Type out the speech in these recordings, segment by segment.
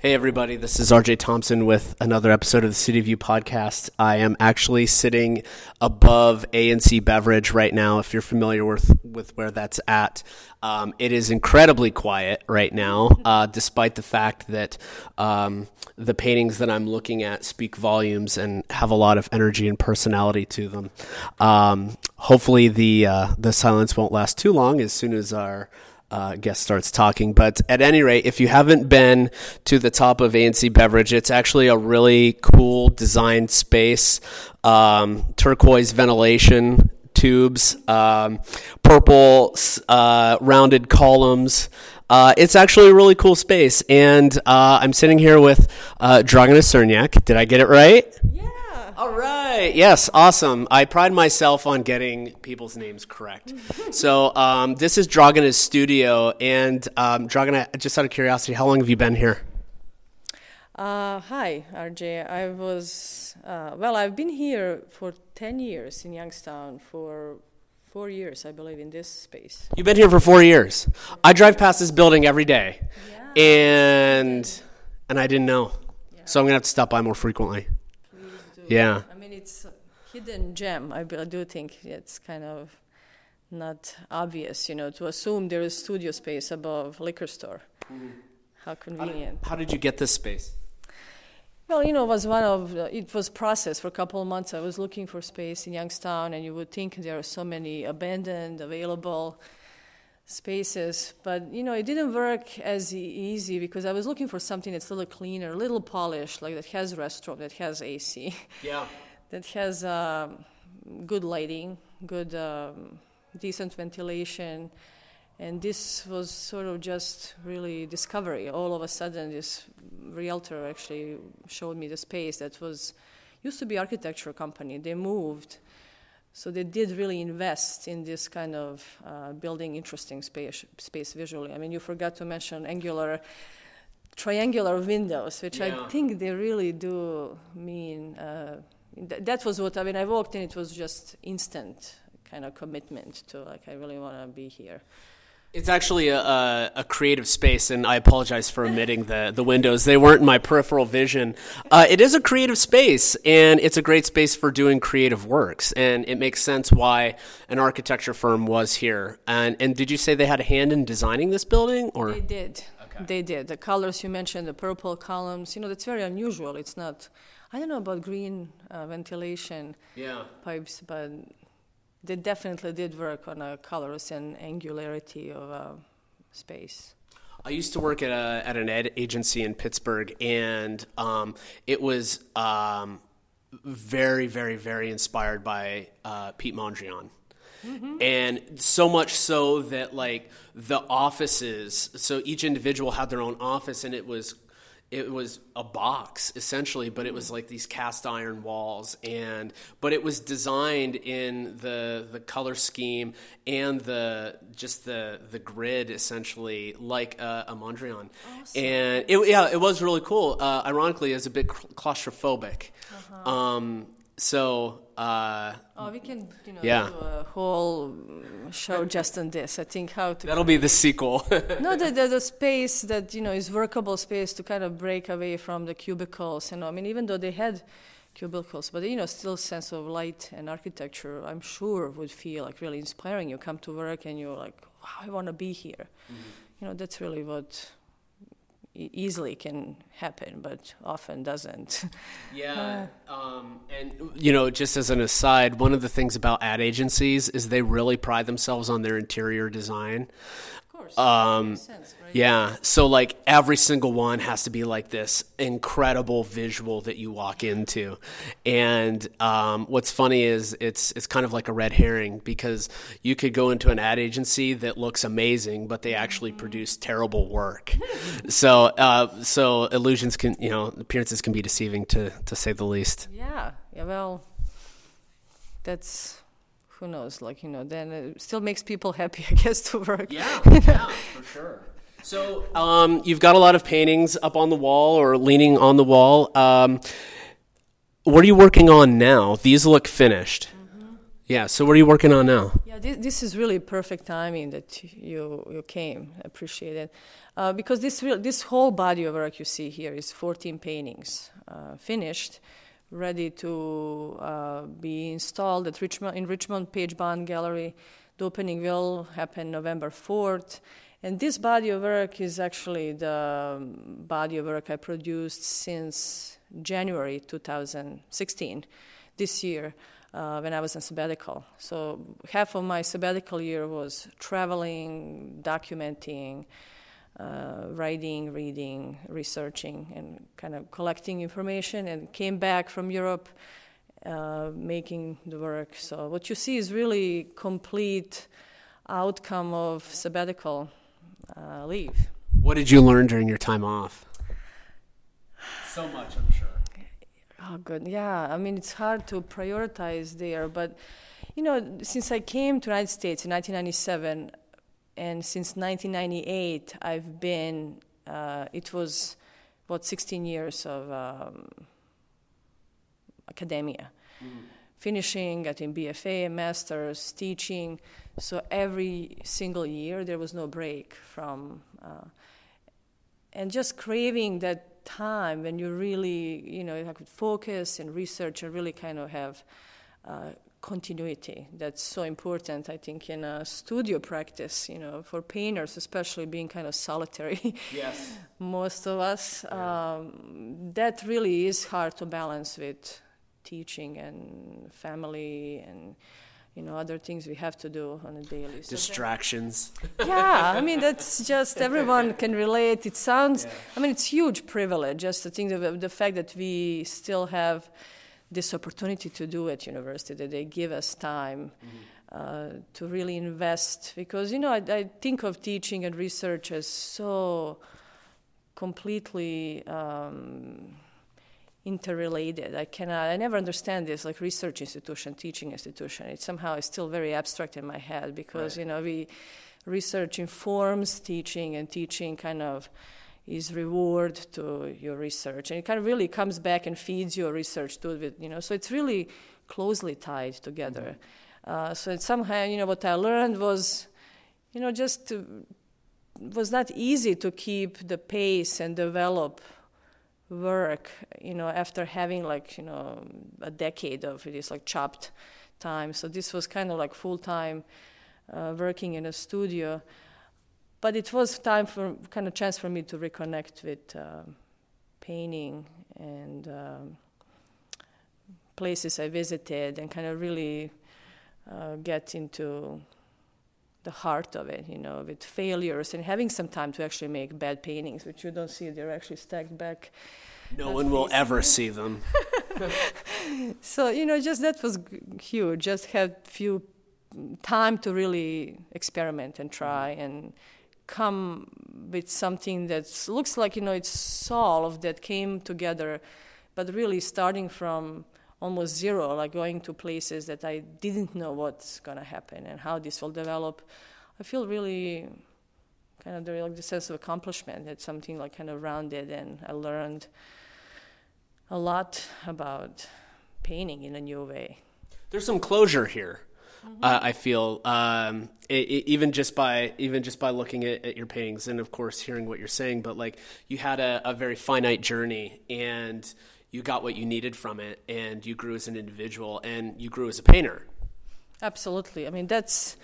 Hey, everybody, this is RJ Thompson with another episode of the City View podcast. I am actually sitting above ANC Beverage right now, if you're familiar with, with where that's at. Um, it is incredibly quiet right now, uh, despite the fact that um, the paintings that I'm looking at speak volumes and have a lot of energy and personality to them. Um, hopefully, the, uh, the silence won't last too long as soon as our uh, guest starts talking. But at any rate, if you haven't been to the top of ANC Beverage, it's actually a really cool designed space. Um, turquoise ventilation tubes, um, purple uh, rounded columns. Uh, it's actually a really cool space, and uh, I'm sitting here with uh, Dragana Crnjak. Did I get it right? Yeah. All right. Yes. Awesome. I pride myself on getting people's names correct. so um, this is Dragana's studio, and um, Dragana, just out of curiosity, how long have you been here? Uh, hi, RJ. I was, uh, well, I've been here for 10 years in Youngstown for four years, I believe, in this space. You've been here for four years. I drive past this building every day, Yeah. and and I didn't know. So I'm gonna have to stop by more frequently. Yeah. I mean, it's a hidden gem. I, I do think it's kind of not obvious, you know, to assume there is studio space above liquor store. Mm-hmm. How convenient. How did you get this space? Well, you know, it was one of it was process for a couple of months. I was looking for space in Youngstown, and you would think there are so many abandoned, available spaces, but you know, it didn't work as easy because I was looking for something that's a little cleaner, a little polished, like that has restroom, that has AC, Yeah. that has um, good lighting, good, um, decent ventilation. And this was sort of just really discovery. All of a sudden, this realtor actually showed me the space that was used to be architecture company. They moved, so they did really invest in this kind of uh, building interesting space, space visually. I mean, you forgot to mention angular, triangular windows, which Yeah. I think they really do mean. Uh, th- that was what I mean. I walked in; it was just instant kind of commitment to like I really want to be here. It's actually a, a, a creative space, and I apologize for omitting the, the windows. They weren't in my peripheral vision. Uh, it is a creative space, and it's a great space for doing creative works, and it makes sense why an architecture firm was here. And, and did you say they had a hand in designing this building, or They did. They did. The colors you mentioned, the purple columns, you know, that's very unusual. It's not, I don't know about green uh, ventilation yeah? pipes, but they definitely did work on a colors and angularity of uh, space. I used to work at a at an ed agency in Pittsburgh, and um, it was um, very, very, very inspired by uh, Piet Mondrian. And so much so that like the offices, so each individual had their own office, and it was it was a box essentially, but it was like these cast iron walls, and but it was designed in the the color scheme and the just the the grid essentially like uh, a Mondrian, and it, yeah, it was really cool. Uh, ironically, it's a bit claustrophobic, um, so. Uh, Oh, we can, you know, Yeah. do a whole show just on this. I think how to That'll be the sequel. no, the, the, the space that you know is workable space to kind of break away from the cubicles. You know, I mean, even though they had cubicles, but you know, still sense of light and architecture. I'm sure would feel like really inspiring. You come to work and you're like, wow, I want to be here. You know, that's really what easily can happen, but often doesn't. yeah, um, and you know, just as an aside, one of the things about ad agencies is they really pride themselves on their interior design. Course, Um, sense, right? Yeah, so like every single one has to be like this incredible visual that you walk into, and um, what's funny is it's it's kind of like a red herring because you could go into an ad agency that looks amazing, but they actually produce terrible work. so uh, so illusions can you know appearances can be deceiving to to say the least. Yeah, yeah. Well, that's who knows. Like you know, then it still makes people happy, I guess, to work. Yeah, yeah, for sure. So um, you've got a lot of paintings up on the wall or leaning on the wall. Um, what are you working on now? These look finished. Yeah. So what are you working on now? Yeah, this, this is really perfect timing that you you came. Appreciate it, uh, because this real, this whole body of work you see here is 14 paintings uh, finished, ready to uh, be installed at Richmond in Richmond Page Bond Gallery. The opening will happen November 4th. And this body of work is actually the body of work I produced since January 2016, this year uh, when I was on sabbatical. So half of my sabbatical year was traveling, documenting, uh, writing, reading, researching, and kind of collecting information. And came back from Europe, uh, making the work. So what you see is really complete outcome of sabbatical uh, leave. What did you learn during your time off? So much, I'm sure. Oh, good. Yeah, I mean, it's hard to prioritize there, but you know, since I came to the United States in 1997, and since 1998, I've been. Uh, it was what 16 years of um, academia, mm. finishing, getting BFA, masters, teaching. So every single year there was no break from, uh, and just craving that time when you really, you know, I could focus and research and really kind of have uh, continuity. That's so important, I think, in a studio practice, you know, for painters, especially being kind of solitary. Yes. Most of us. Yeah. Um, that really is hard to balance with teaching and family and you know other things we have to do on a daily distractions yeah i mean that's just everyone can relate it sounds yeah. i mean it's huge privilege just to think of the fact that we still have this opportunity to do at university that they give us time mm-hmm. uh, to really invest because you know I, I, think of teaching and research as so completely um, interrelated. I cannot, I never understand this like research institution, teaching institution. It somehow is still very abstract in my head because, right. you know, we research informs teaching and teaching kind of is reward to your research. And it kind of really comes back and feeds your research too with you know so it's really closely tied together. Mm-hmm. uh, so somehow you know what i learned was you know just to, was not easy to keep the pace and develop work you know after having like you know a decade of it is like chopped time. So this was kind of like full time uh, working in a studio but it was time for kind of chance for me to reconnect with uh, painting and um, places I visited and kind of really uh, get into the heart of it, you know, with failures and having some time to actually make bad paintings, which you don't see. They're actually stacked back. No one will ever see them. so you know, just that was huge. Just had few time to really experiment and try and come with something that looks like you know it's solved that came together, but really starting from almost zero, like going to places that I didn't know what's going to happen and how this will develop. I feel really kind of the, like the sense of accomplishment. It's something like kind of rounded, and I learned a lot about painting in a new way. There's some closure here. Mm-hmm. Uh, I feel um, it, it, even just by even just by looking at, at, your paintings and of course hearing what you're saying, but like you had a, a very finite journey and you got what you needed from it and you grew as an individual and you grew as a painter absolutely i mean that's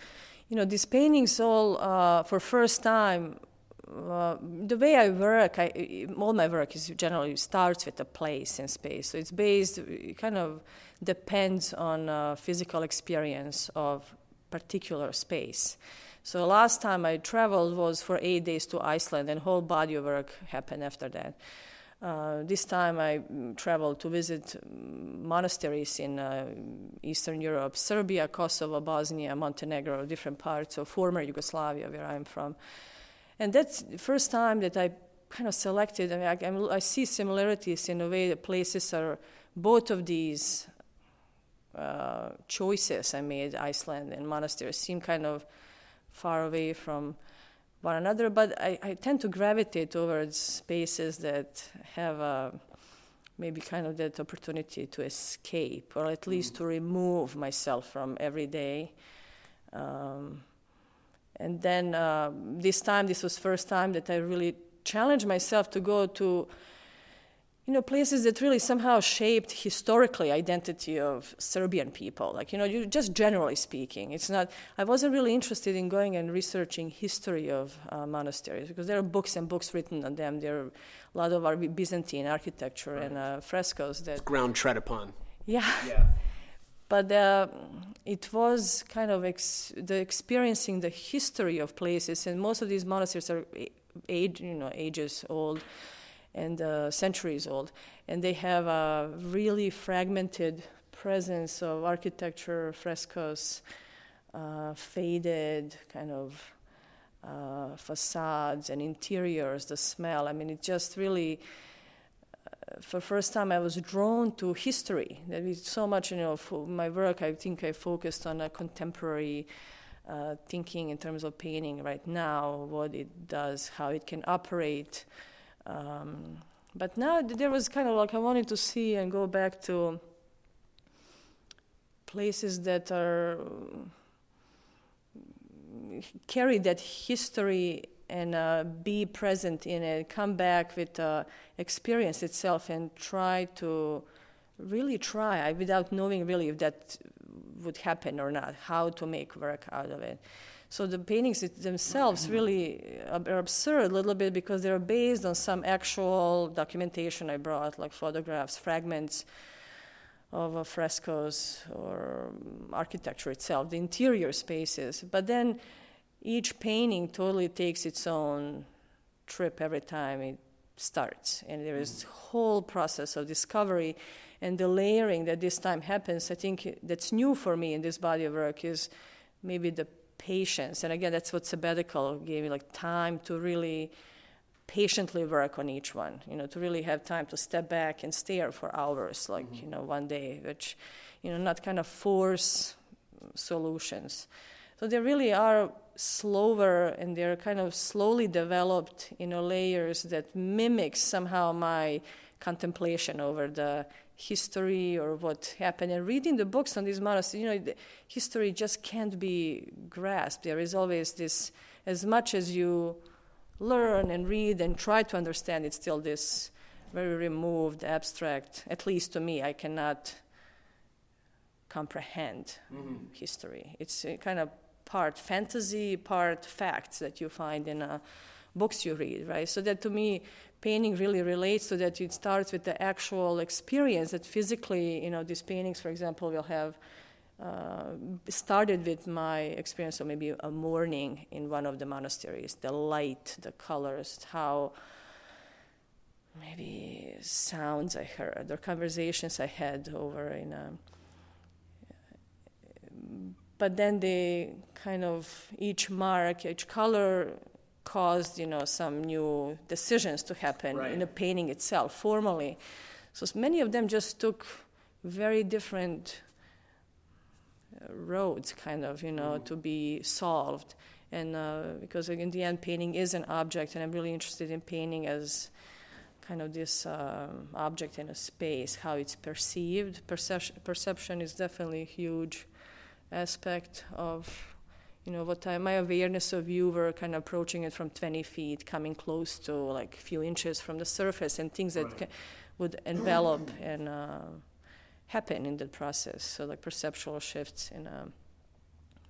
you know these paintings all uh, for first time uh, the way I work, I, all my work is generally starts with a place and space. So it's based, it kind of depends on uh, physical experience of particular space. So last time I traveled was for eight days to Iceland, and whole body of work happened after that. Uh, this time I mm, traveled to visit mm, monasteries in uh, Eastern Europe, Serbia, Kosovo, Bosnia, Montenegro, different parts of former Yugoslavia where I'm from. And that's the first time that I kind of selected, I, mean, I, I see similarities in the way the places are, both of these uh, choices I made, Iceland and monasteries, seem kind of far away from one another, but I, I tend to gravitate towards spaces that have a maybe kind of that opportunity to escape or at least to remove myself from every day. Um, and then uh, this time, this was first time that I really challenged myself to go to you know, places that really somehow shaped historically identity of Serbian people. Like, you know, you, just generally speaking, it's not. I wasn't really interested in going and researching history of uh, monasteries because there are books and books written on them. There are a lot of our Byzantine architecture right. and uh, frescoes that it's ground tread upon. Yeah. Yeah. But uh, it was kind of ex- the experiencing the history of places, and most of these monasteries are age, you know, ages old and uh, centuries old, and they have a really fragmented presence of architecture, frescoes, uh, faded kind of uh, facades and interiors, the smell. I mean, it just really. For first time, I was drawn to history. That is so much, you know, for my work. I think I focused on a contemporary uh, thinking in terms of painting right now, what it does, how it can operate, um, but now there was kind of like I wanted to see and go back to places that are carry that history and uh, be present in it, come back with uh, experience itself and try to really try without knowing really if that would happen or not, how to make work out of it. So the paintings themselves really are absurd a little bit because they're based on some actual documentation I brought, like photographs, fragments of uh, frescoes or architecture itself, the interior spaces. But then each painting totally takes its own trip every time it starts, and there is whole process of discovery and the layering that this time happens. I think that's new for me in this body of work is maybe the patience. And again, that's what sabbatical gave me, like time to really patiently work on each one, you know, to really have time to step back and stare for hours, like, mm-hmm. you know, one day, which, you know, not kind of force solutions. So they really are slower and they're kind of slowly developed, you know, layers that mimic somehow my contemplation over the history or what happened. And reading the books on these monasteries, you know, the history just can't be grasped. There is always this, as much as you learn and read and try to understand, it's still this very removed, abstract, at least to me, I cannot comprehend mm-hmm. history. It's kind of part fantasy, part facts that you find in uh, books you read, right? So that to me, painting really relates to that. It starts with the actual experience that physically, you know, these paintings, for example, will have uh, started with my experience of maybe a morning in one of the monasteries, the light, the colors, how maybe sounds I heard or conversations I had over in a, but then they kind of each mark, each color caused you know some new decisions to happen right. in the painting itself formally. So many of them just took very different uh, roads, kind of you know, mm. to be solved. And uh, because in the end, painting is an object, and I'm really interested in painting as kind of this uh, object in a space, how it's perceived. Perception, perception is definitely a huge aspect of you know what I, my awareness of you were kind of approaching it from 20 feet coming close to like a few inches from the surface and things that right. ca- would envelop and uh, happen in the process so like perceptual shifts in a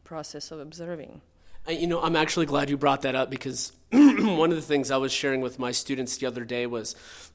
process of observing you know, I'm actually glad you brought that up because one of the things I was sharing with my students the other day was,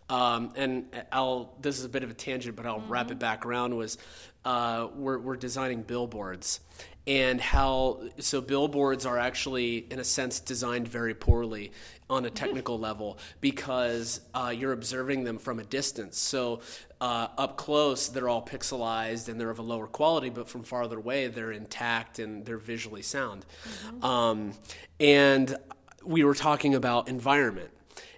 um, and I'll this is a bit of a tangent, but I'll mm-hmm. wrap it back around. Was uh, we're we're designing billboards, and how so billboards are actually in a sense designed very poorly on a technical level because uh, you're observing them from a distance so uh, up close they're all pixelized and they're of a lower quality but from farther away they're intact and they're visually sound mm-hmm. um, and we were talking about environment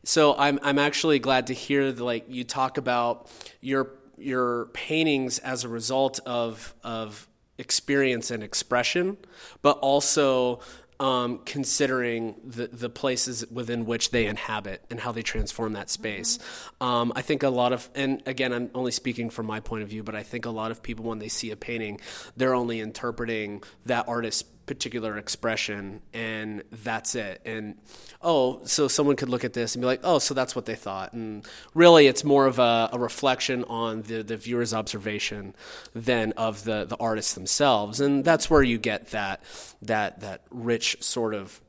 so I'm, I'm actually glad to hear that, like you talk about your your paintings as a result of of experience and expression, but also um, considering the, the places within which they inhabit and how they transform that space. Mm-hmm. Um, I think a lot of, and again, I'm only speaking from my point of view, but I think a lot of people, when they see a painting, they're only interpreting that artist's particular expression and that's it. And oh so someone could look at this and be like oh so that's what they thought. And really it's more of a, a reflection on the, the viewer's observation than of the, the artists themselves. And that's where you get that that that rich sort of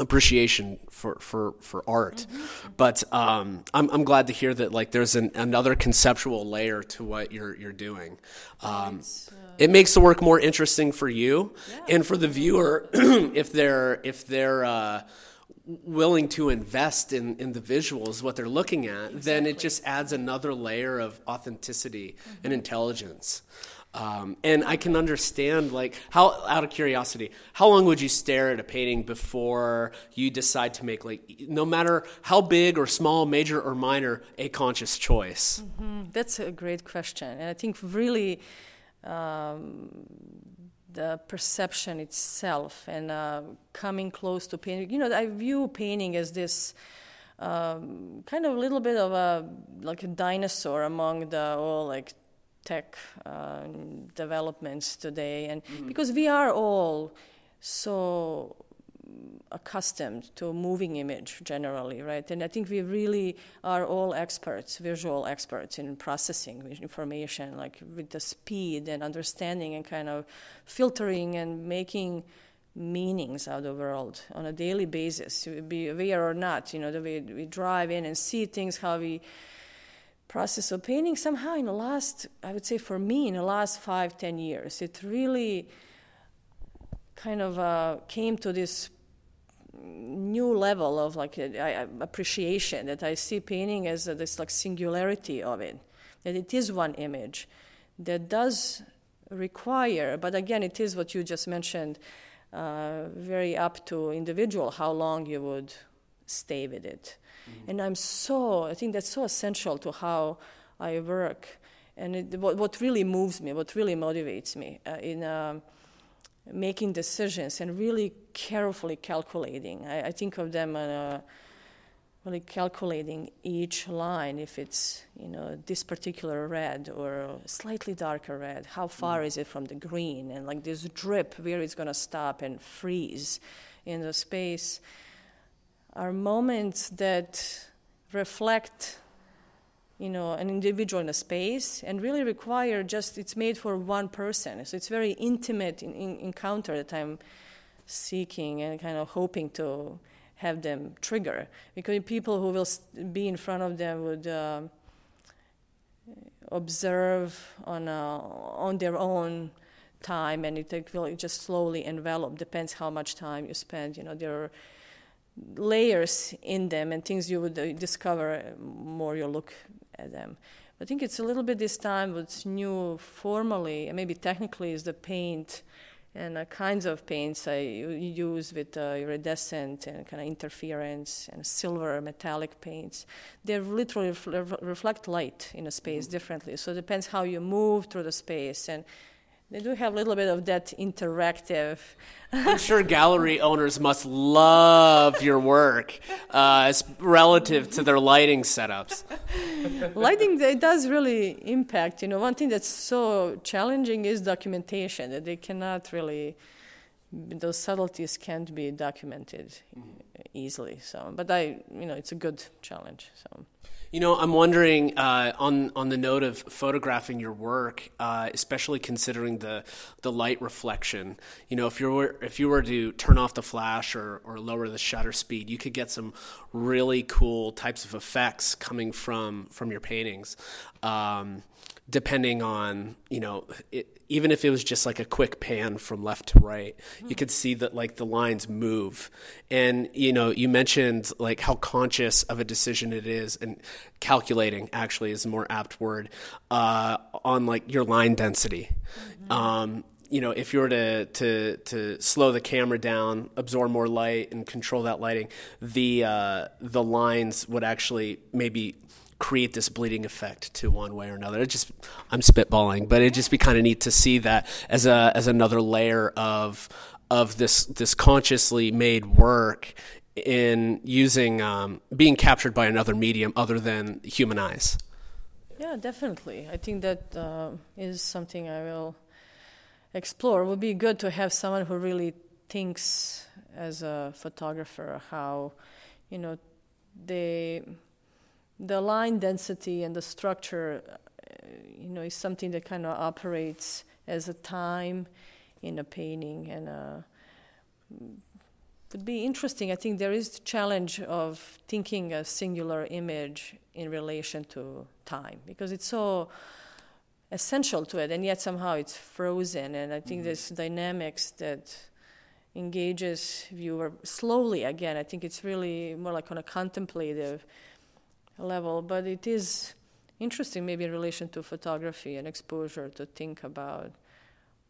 appreciation for for for art mm-hmm. but um, I'm, I'm glad to hear that like there's an, another conceptual layer to what you're you're doing um, uh, it makes the work more interesting for you yeah. and for the viewer if they're if they're uh, willing to invest in, in the visuals what they're looking at exactly. then it just adds another layer of authenticity mm-hmm. and intelligence um, and I can understand, like, how, out of curiosity, how long would you stare at a painting before you decide to make, like, no matter how big or small, major or minor, a conscious choice? Mm-hmm. That's a great question. And I think really um, the perception itself and uh, coming close to painting, you know, I view painting as this. Um, kind of a little bit of a like a dinosaur among the all like tech uh, developments today, and mm-hmm. because we are all so accustomed to moving image generally, right? And I think we really are all experts, visual experts in processing information, like with the speed and understanding and kind of filtering and making meanings out of the world on a daily basis, be aware or not. You know, the way we drive in and see things, how we process of painting somehow in the last i would say for me in the last five ten years. It really kind of uh, came to this new level of like uh, appreciation that i see painting as this like singularity of it that it is one image that does require but again it is what you just mentioned uh, very up to individual how long you would stay with it Mm-hmm. And I'm so, I think that's so essential to how I work. And it, what, what really moves me, what really motivates me uh, in uh, making decisions and really carefully calculating. I, I think of them uh, really calculating each line if it's you know this particular red or slightly darker red how far mm. is it from the green and like this drip where it's going to stop and freeze in the space are moments that reflect you know an individual in a space and really require just it's made for one person. So it's very intimate in, in, encounter that i'm seeking and kind of hoping to have them trigger. Because people who will be in front of them would uh, observe on a, on their own time and it will just slowly envelop. Depends how much time you spend you know there are layers in them and things you would uh, discover more you look at them. I think it's a little bit this time what's new formally, and maybe technically, is the paint and the kinds of paints I use with uh, iridescent and kind of interference and silver metallic paints. They literally reflect light in a space mm-hmm. differently. So it depends how you move through the space and they do have a little bit of that interactive. I'm sure gallery owners must love your work uh, relative to their lighting setups. lighting it does really impact. You know, one thing that's so challenging is documentation. That they cannot really, those subtleties can't be documented mm-hmm. easily. So, but I, you know, it's a good challenge. So. You know, I'm wondering uh, on on the note of photographing your work, uh, especially considering the the light reflection. You know, if you were if you were to turn off the flash or, or lower the shutter speed, you could get some really cool types of effects coming from from your paintings. Um, depending on you know it, even if it was just like a quick pan from left to right you could see that like the lines move. And you know you mentioned like how conscious of a decision it is and calculating actually is a more apt word uh, on like your line density. Mm-hmm. um, you know, if you were to, to, to slow the camera down, absorb more light, and control that lighting, the uh, the lines would actually maybe create this bleeding effect to one way or another. It just I'm spitballing, but it'd just be kind of neat to see that as a as another layer of of this this consciously made work in using um, being captured by another medium other than human eyes. Yeah, definitely. I think that uh, is something I will explore. It would be good to have someone who really thinks as a photographer how, you know, the the line density and the structure, uh, you know, is something that kind of operates as a time in a painting and uh, would be interesting. I think there is the challenge of thinking a singular image in relation to time because it's so essential to it, and yet somehow it's frozen. And I think mm-hmm. there's dynamics that engages viewer slowly again. I think it's really more like on a contemplative level, but it is interesting maybe in relation to photography and exposure to think about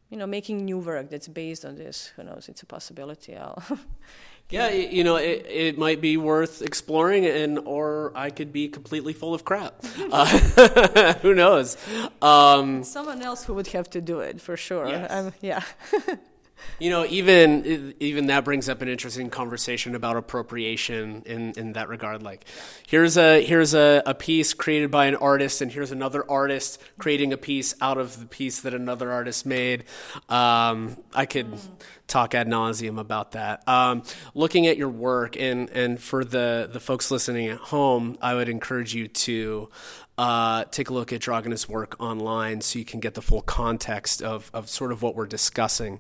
you know making new work that's based on this. Who knows? It's a possibility i'll yeah you know it, it might be worth exploring and or i could be completely full of crap. Uh, who knows? Um, someone else who would have to do it for sure. Yes. yeah you know, even even that brings up an interesting conversation about appropriation in, in that regard. Like, here's a here's a, a piece created by an artist, and here's another artist creating a piece out of the piece that another artist made. Um, I could talk ad nauseum about that. Um, looking at your work, and and for the the folks listening at home, I would encourage you to uh, take a look at Dragana's work online so you can get the full context of, of sort of what we're discussing.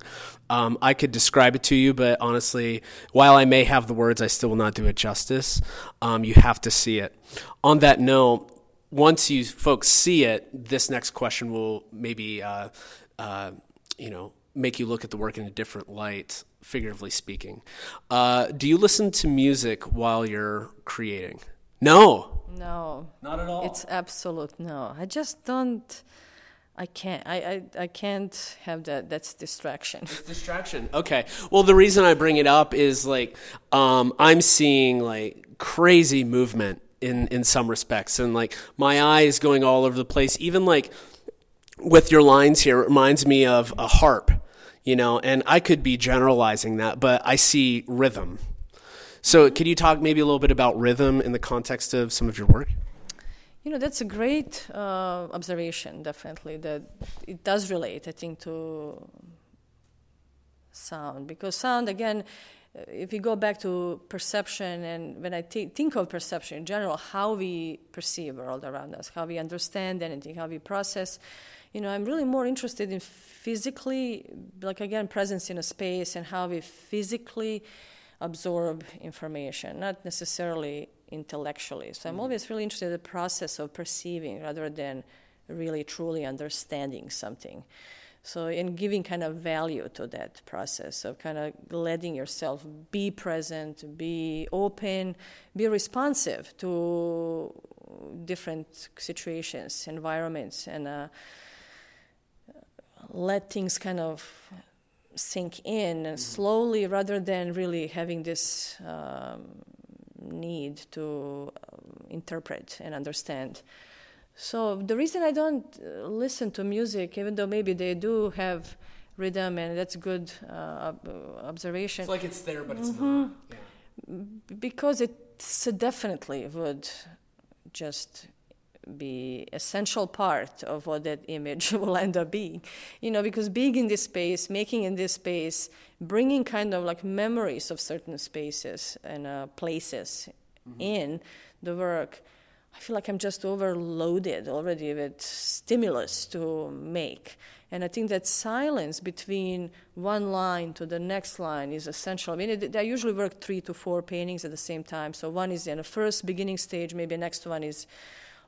Um, I could describe it to you, but honestly, while I may have the words, I still will not do it justice. Um, you have to see it. On that note, once you folks see it, this next question will maybe, uh, uh, you know, make you look at the work in a different light, figuratively speaking. Uh, do you listen to music while you're creating? No. No. Not at all. It's absolute no. I just don't. I can't. I, I, I can't have that. That's distraction. It's distraction. Okay. Well, the reason I bring it up is like um, I'm seeing like crazy movement in in some respects, and like my eyes going all over the place. Even like with your lines here, it reminds me of a harp. You know, and I could be generalizing that, but I see rhythm so, can you talk maybe a little bit about rhythm in the context of some of your work? You know, that's a great uh, observation, definitely, that it does relate, I think, to sound. Because sound, again, if you go back to perception, and when I think of perception in general, how we perceive the world around us, how we understand anything, how we process, you know, I'm really more interested in physically, like again, presence in a space and how we physically absorb information, not necessarily intellectually. So I'm mm-hmm. always really interested in the process of perceiving rather than really truly understanding something. So, in giving kind of value to that process of kind of letting yourself be present, be open, be responsive to different situations, environments, and uh, let things kind of sink in mm-hmm. slowly rather than really having this um, need to um, interpret and understand. So the reason I don't uh, listen to music, even though maybe they do have rhythm and that's good uh, observation. It's like it's there, but it's mm-hmm. not. Yeah. Because it definitely would just be essential part of what that image will end up being you know because being in this space making in this space bringing kind of like memories of certain spaces and uh, places mm-hmm. in the work i feel like i'm just overloaded already with stimulus to make and I think that silence between one line to the next line is essential. I mean, it, I usually work three to four paintings at the same time. So one is in the first beginning stage, maybe the next one is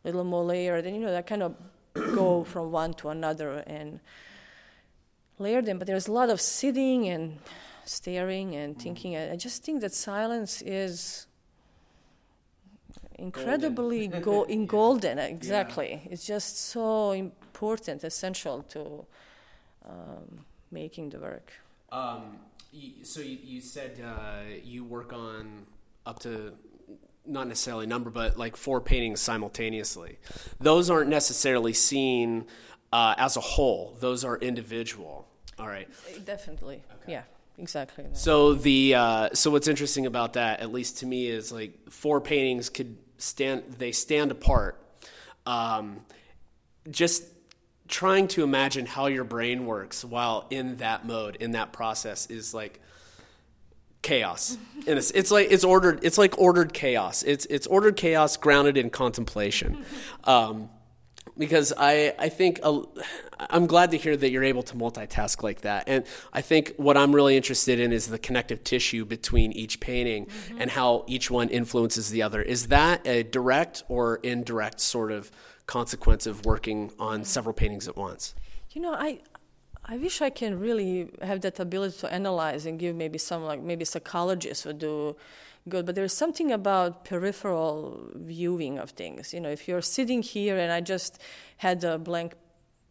little more layered, and you know that kind of go from one to another and layer them. But there's a lot of sitting and staring and mm. thinking. I just think that silence is incredibly golden. go in golden exactly yeah. it's just so important essential to um, making the work um, so you, you said uh, you work on up to not necessarily a number, but like four paintings simultaneously. Those aren't necessarily seen uh, as a whole. Those are individual. All right. Definitely. Okay. Yeah. exactly. So the uh, so what's interesting about that, at least to me, is like four paintings could stand. They stand apart. Um, just trying to imagine how your brain works while in that mode, in that process, is like chaos. and it's, it's like it's ordered. It's like ordered chaos. It's it's ordered chaos grounded in contemplation. Um, because I, I think uh, I'm glad to hear that you're able to multitask like that. And I think what I'm really interested in is the connective tissue between each painting mm-hmm. and how each one influences the other. Is that a direct or indirect sort of consequence of working on several paintings at once? You know, I I wish I can really have that ability to analyze and give maybe some like maybe psychologists would do good. But there's something about peripheral viewing of things. You know, if you're sitting here and I just had a blank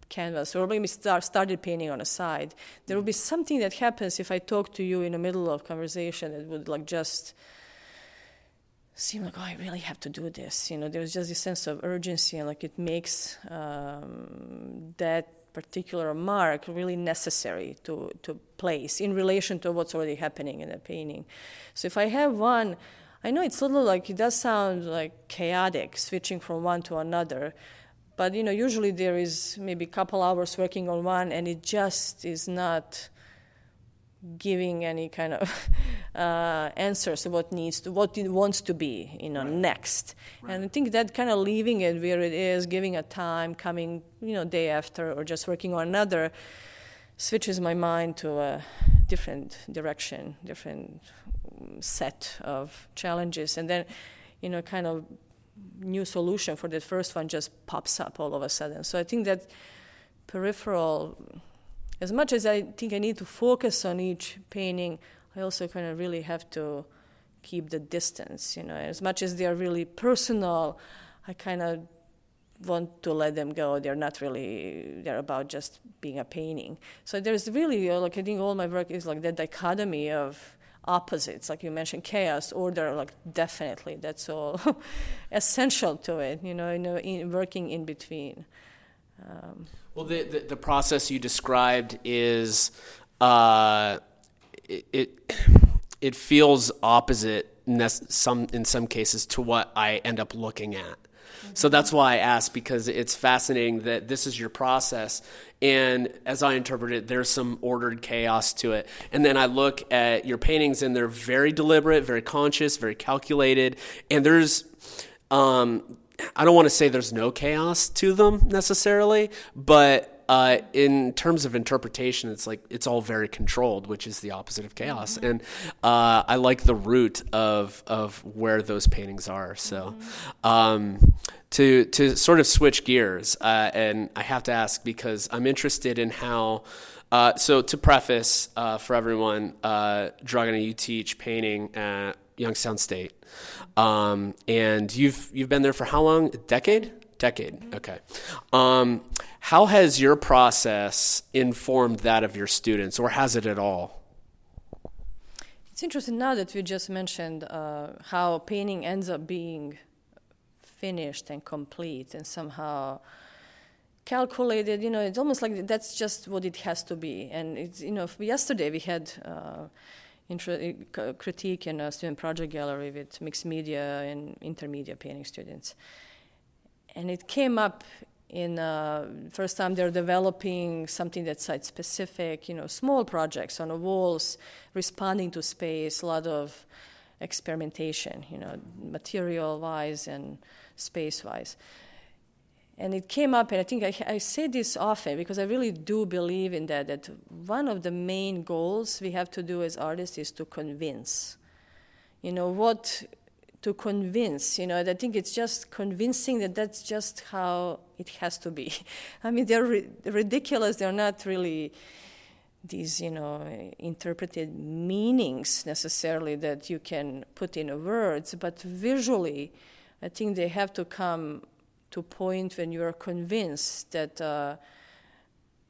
canvas or maybe start, started painting on a side, there will be something that happens if I talk to you in the middle of conversation. It would like just seem like, oh, I really have to do this. You know, there's just a sense of urgency and like it makes um, that particular mark really necessary to, to place in relation to what's already happening in the painting. So if I have one, I know it's a little like it does sound like chaotic switching from one to another, but you know usually there is maybe a couple hours working on one and it just is not giving any kind of uh, answers to what needs to what it wants to be you know right. next right. and i think that kind of leaving it where it is giving a time coming you know day after or just working on another switches my mind to a different direction different set of challenges and then you know kind of new solution for that first one just pops up all of a sudden so i think that peripheral as much as I think I need to focus on each painting, I also kind of really have to keep the distance. You know, as much as they are really personal, I kind of want to let them go. They're not really. They're about just being a painting. So there's really like I think all my work is like that dichotomy of opposites, like you mentioned, chaos, order. Like definitely, that's all essential to it. You know, know, in working in between. Um, well, the, the, the, process you described is uh, it, it, it feels opposite some in some cases to what I end up looking at. So that's why I asked because it's fascinating that this is your process. And as I interpret it, there's some ordered chaos to it. And then I look at your paintings and they're very deliberate, very conscious, very calculated. And there's, um, I don't want to say there's no chaos to them necessarily, but uh, in terms of interpretation, it's like it's all very controlled, which is the opposite of chaos. Mm-hmm. And uh, I like the root of of where those paintings are. So, mm-hmm. um, to to sort of switch gears, uh, and I have to ask because I'm interested in how. Uh, so to preface uh, for everyone, uh, Dragana, you teach painting at Youngstown State. Um, and you've you've been there for how long? A decade? Decade. Okay. Um, how has your process informed that of your students, or has it at all? It's interesting now that we just mentioned uh, how painting ends up being finished and complete and somehow calculated. You know, it's almost like that's just what it has to be. And it's you know, yesterday we had. Uh, critique in a student project gallery with mixed media and intermediate painting students. And it came up in uh, first time they're developing something that's site specific, you know, small projects on the walls, responding to space, a lot of experimentation, you know, material wise and space wise. And it came up, and I think I, I, say this often because I really do believe in that. That one of the main goals we have to do as artists is to convince. You know what? To convince. You know, I think it's just convincing that that's just how it has to be. I mean, they're ri- ridiculous. They're not really these, you know, interpreted meanings necessarily that you can put in words, but visually, I think they have to come to point when you are convinced that uh,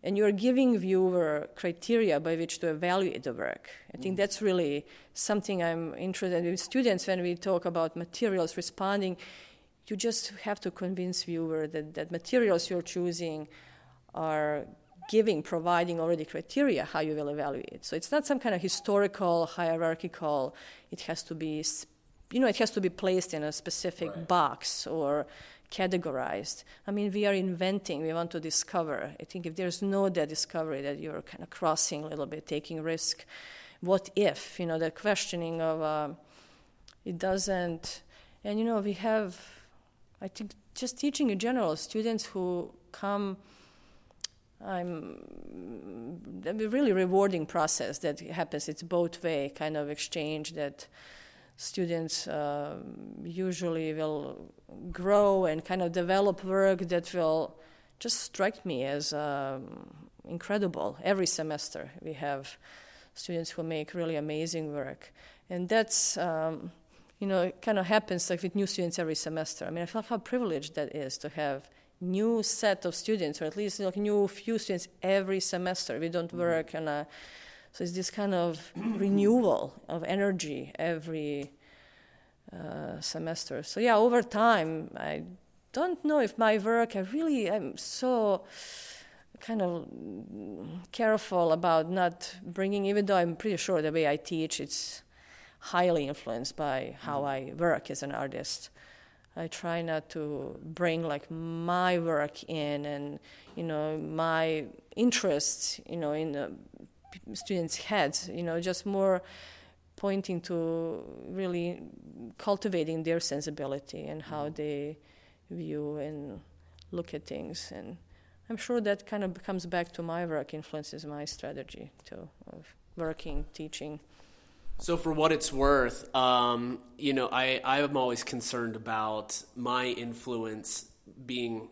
and you're giving viewer criteria by which to evaluate the work. I think mm. that's really something I'm interested in with students when we talk about materials responding. You just have to convince viewer that, that materials you're choosing are giving, providing already criteria how you will evaluate. So it's not some kind of historical, hierarchical. It has to be, you know, it has to be placed in a specific right. box or categorized. I mean, we are inventing, we want to discover. I think if there's no that discovery that you're kind of crossing a little bit, taking risk, what if, you know, the questioning of uh, it doesn't, and you know, we have, I think, just teaching in general, students who come. I'm a really rewarding process that happens. It's both way kind of exchange that students uh, usually will grow and kind of develop work that will just strike me as um, incredible. Every semester we have students who make really amazing work, and that's um, you know it kind of happens like with new students every semester. I mean, I feel how privileged that is to have new set of students, or at least like new few students every semester. We don't work on a so it's this kind of renewal of energy every uh, semester. So yeah, over time, I don't know if my work. I really am so kind of careful about not bringing, even though I'm pretty sure the way I teach, it's highly influenced by how I work as an artist. I try not to bring like my work in and you know my interests you know in the students' heads. You know, just more pointing to really cultivating their sensibility and how mm-hmm. they view and look at things. And I'm sure that kind of comes back to my work, influences my strategy too of working, teaching. So, for what it's worth, um, you know, I, I'm always concerned about my influence being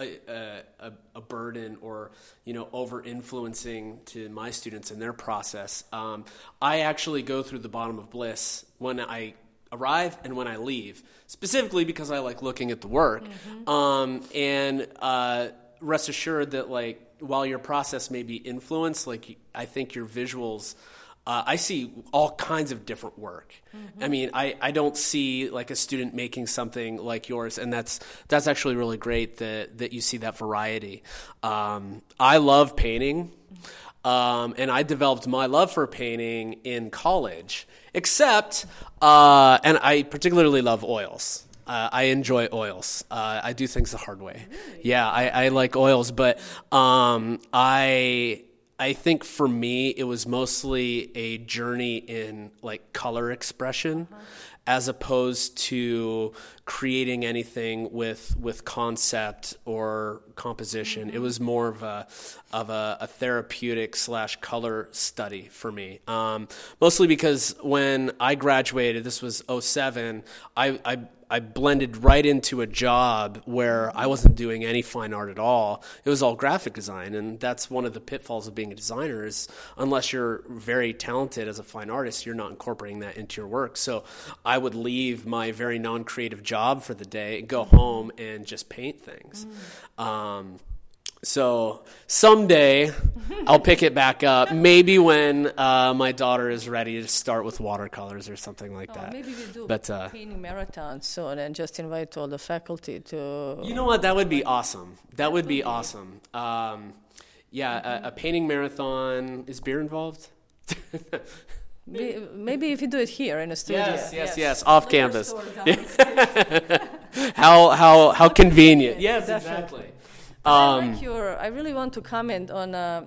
a, a, a, burden or you know over influencing to my students in their process. Um, I actually go through the bottom of bliss when I arrive and when I leave, specifically because I like looking at the work. Mm-hmm. Um, and uh, rest assured that like while your process may be influenced, like I think your visuals uh, I see all kinds of different work. Mm-hmm. I mean, I, I don't see like a student making something like yours, and that's that's actually really great that that you see that variety. Um, I love painting, um, and I developed my love for painting in college. Except, uh, and I particularly love oils. Uh, I enjoy oils. Uh, I do things the hard way. Really? Yeah, I, I, like oils, but um, I I think for me, it was mostly a journey in like color expression, uh-huh. as opposed to creating anything with with concept or composition. Mm-hmm. It was more of a of a, a therapeutic slash color study for me. Um, mostly because when I graduated, this was 07, I, I I blended right into a job where I wasn't doing any fine art at all. It was all graphic design, and that's one of the pitfalls of being a designer is unless you're very talented as a fine artist, you're not incorporating that into your work. So I would leave my very non-creative job for the day, go home, and just paint things. Mm. Um, so someday I'll pick it back up. Maybe when uh, my daughter is ready to start with watercolors or something like oh, that. Maybe we do but, uh, painting marathon soon and just invite all the faculty to. You know what? That would be awesome. That would be awesome. Um, yeah, mm-hmm. a, a, painting marathon. Is beer involved? Maybe if you do it here in a studio. Yes, yes, yes, yes off campus. how how how convenient. Yes, exactly. Um, I like your. I really want to comment on. Uh,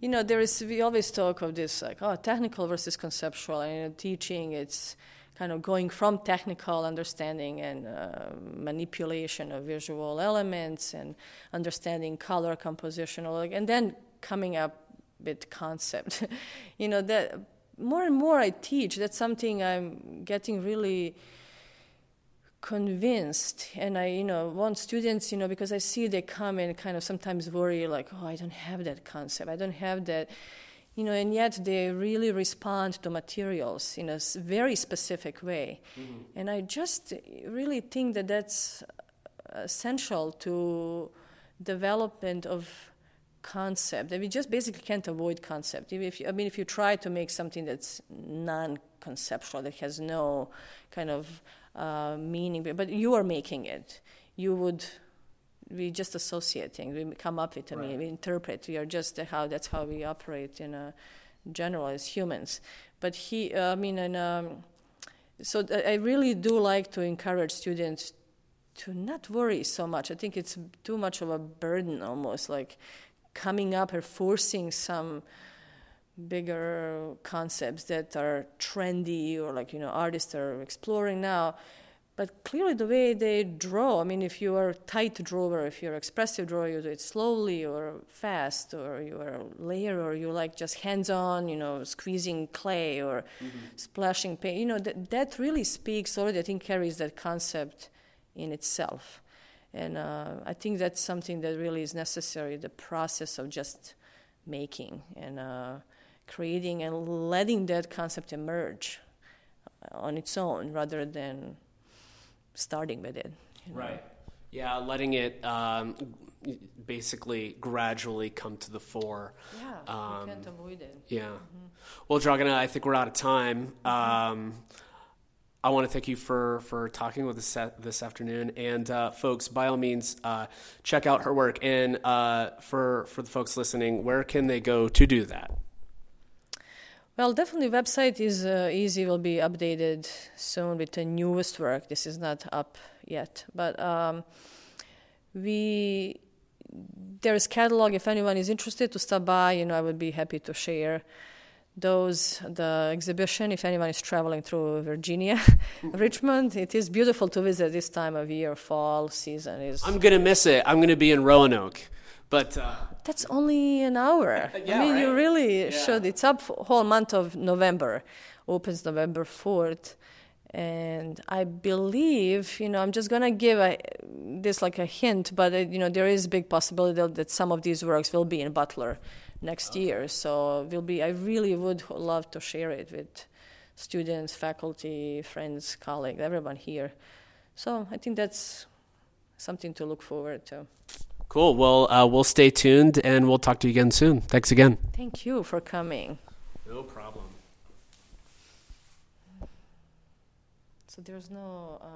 you know, there is. We always talk of this like, oh, technical versus conceptual. And in teaching, it's kind of going from technical understanding and uh, manipulation of visual elements and understanding color composition, and then coming up with concept. you know that more and more I teach. That's something I'm getting really convinced and i you know want students you know because i see they come and kind of sometimes worry like oh i don't have that concept. I don't have that you know and yet they really respond to materials in a very specific way. Mm-hmm. and i just really think that that's essential to development of concept and we just basically can't avoid concept. If you, i mean if you try to make something that's non-conceptual that has no kind of uh, meaning, but you are making it. You would we just associate things. We come up with them. Right. We interpret. We are just how that's how we operate in a general as humans. But he, uh, I mean, and um, so I really do like to encourage students to not worry so much. I think it's too much of a burden, almost like coming up or forcing some bigger concepts that are trendy or like you know artists are exploring now. But clearly the way they draw i mean if you are a tight drawer if you're expressive drawer you do it slowly or fast or you are a layer or you like just hands on you know squeezing clay or mm-hmm. splashing paint you know that, that really speaks already i think carries that concept in itself. And uh, i think that's something that really is necessary the process of just making. And uh, creating and letting that concept emerge on its own rather than starting with it. You know? Right. Yeah, letting it um, basically gradually come to the fore. Yeah, um, you can't avoid it. Yeah. Mm-hmm. Well, Dragana, I think we're out of time. Mm-hmm. Um, I want to thank you for for talking with us this afternoon, and uh, folks, by all means, uh, check out her work. And uh, for for the folks listening, where can they go to do that? Well, definitely, website is uh, easy. Will be updated soon with the newest work. This is not up yet, but um, we there is catalog. If anyone is interested to stop by, you know, I would be happy to share those the exhibition. If anyone is traveling through Virginia, Richmond, it is beautiful to visit this time of year. Fall season is. I'm gonna miss it. I'm gonna be in Roanoke. But uh, that's only an hour. yeah, I mean, right? you really yeah. should. It's up whole month of November. Opens November fourth, and I believe you know I'm just gonna give a, this like a hint, but uh, you know there is big possibility that some of these works will be in Butler next okay. year. So will be. I really would love to share it with students, faculty, friends, colleagues, everyone here. So I think that's something to look forward to. Cool. Well, uh, we'll stay tuned and we'll talk to you again soon. Thanks again. Thank you for coming. No problem. So there's no. Uh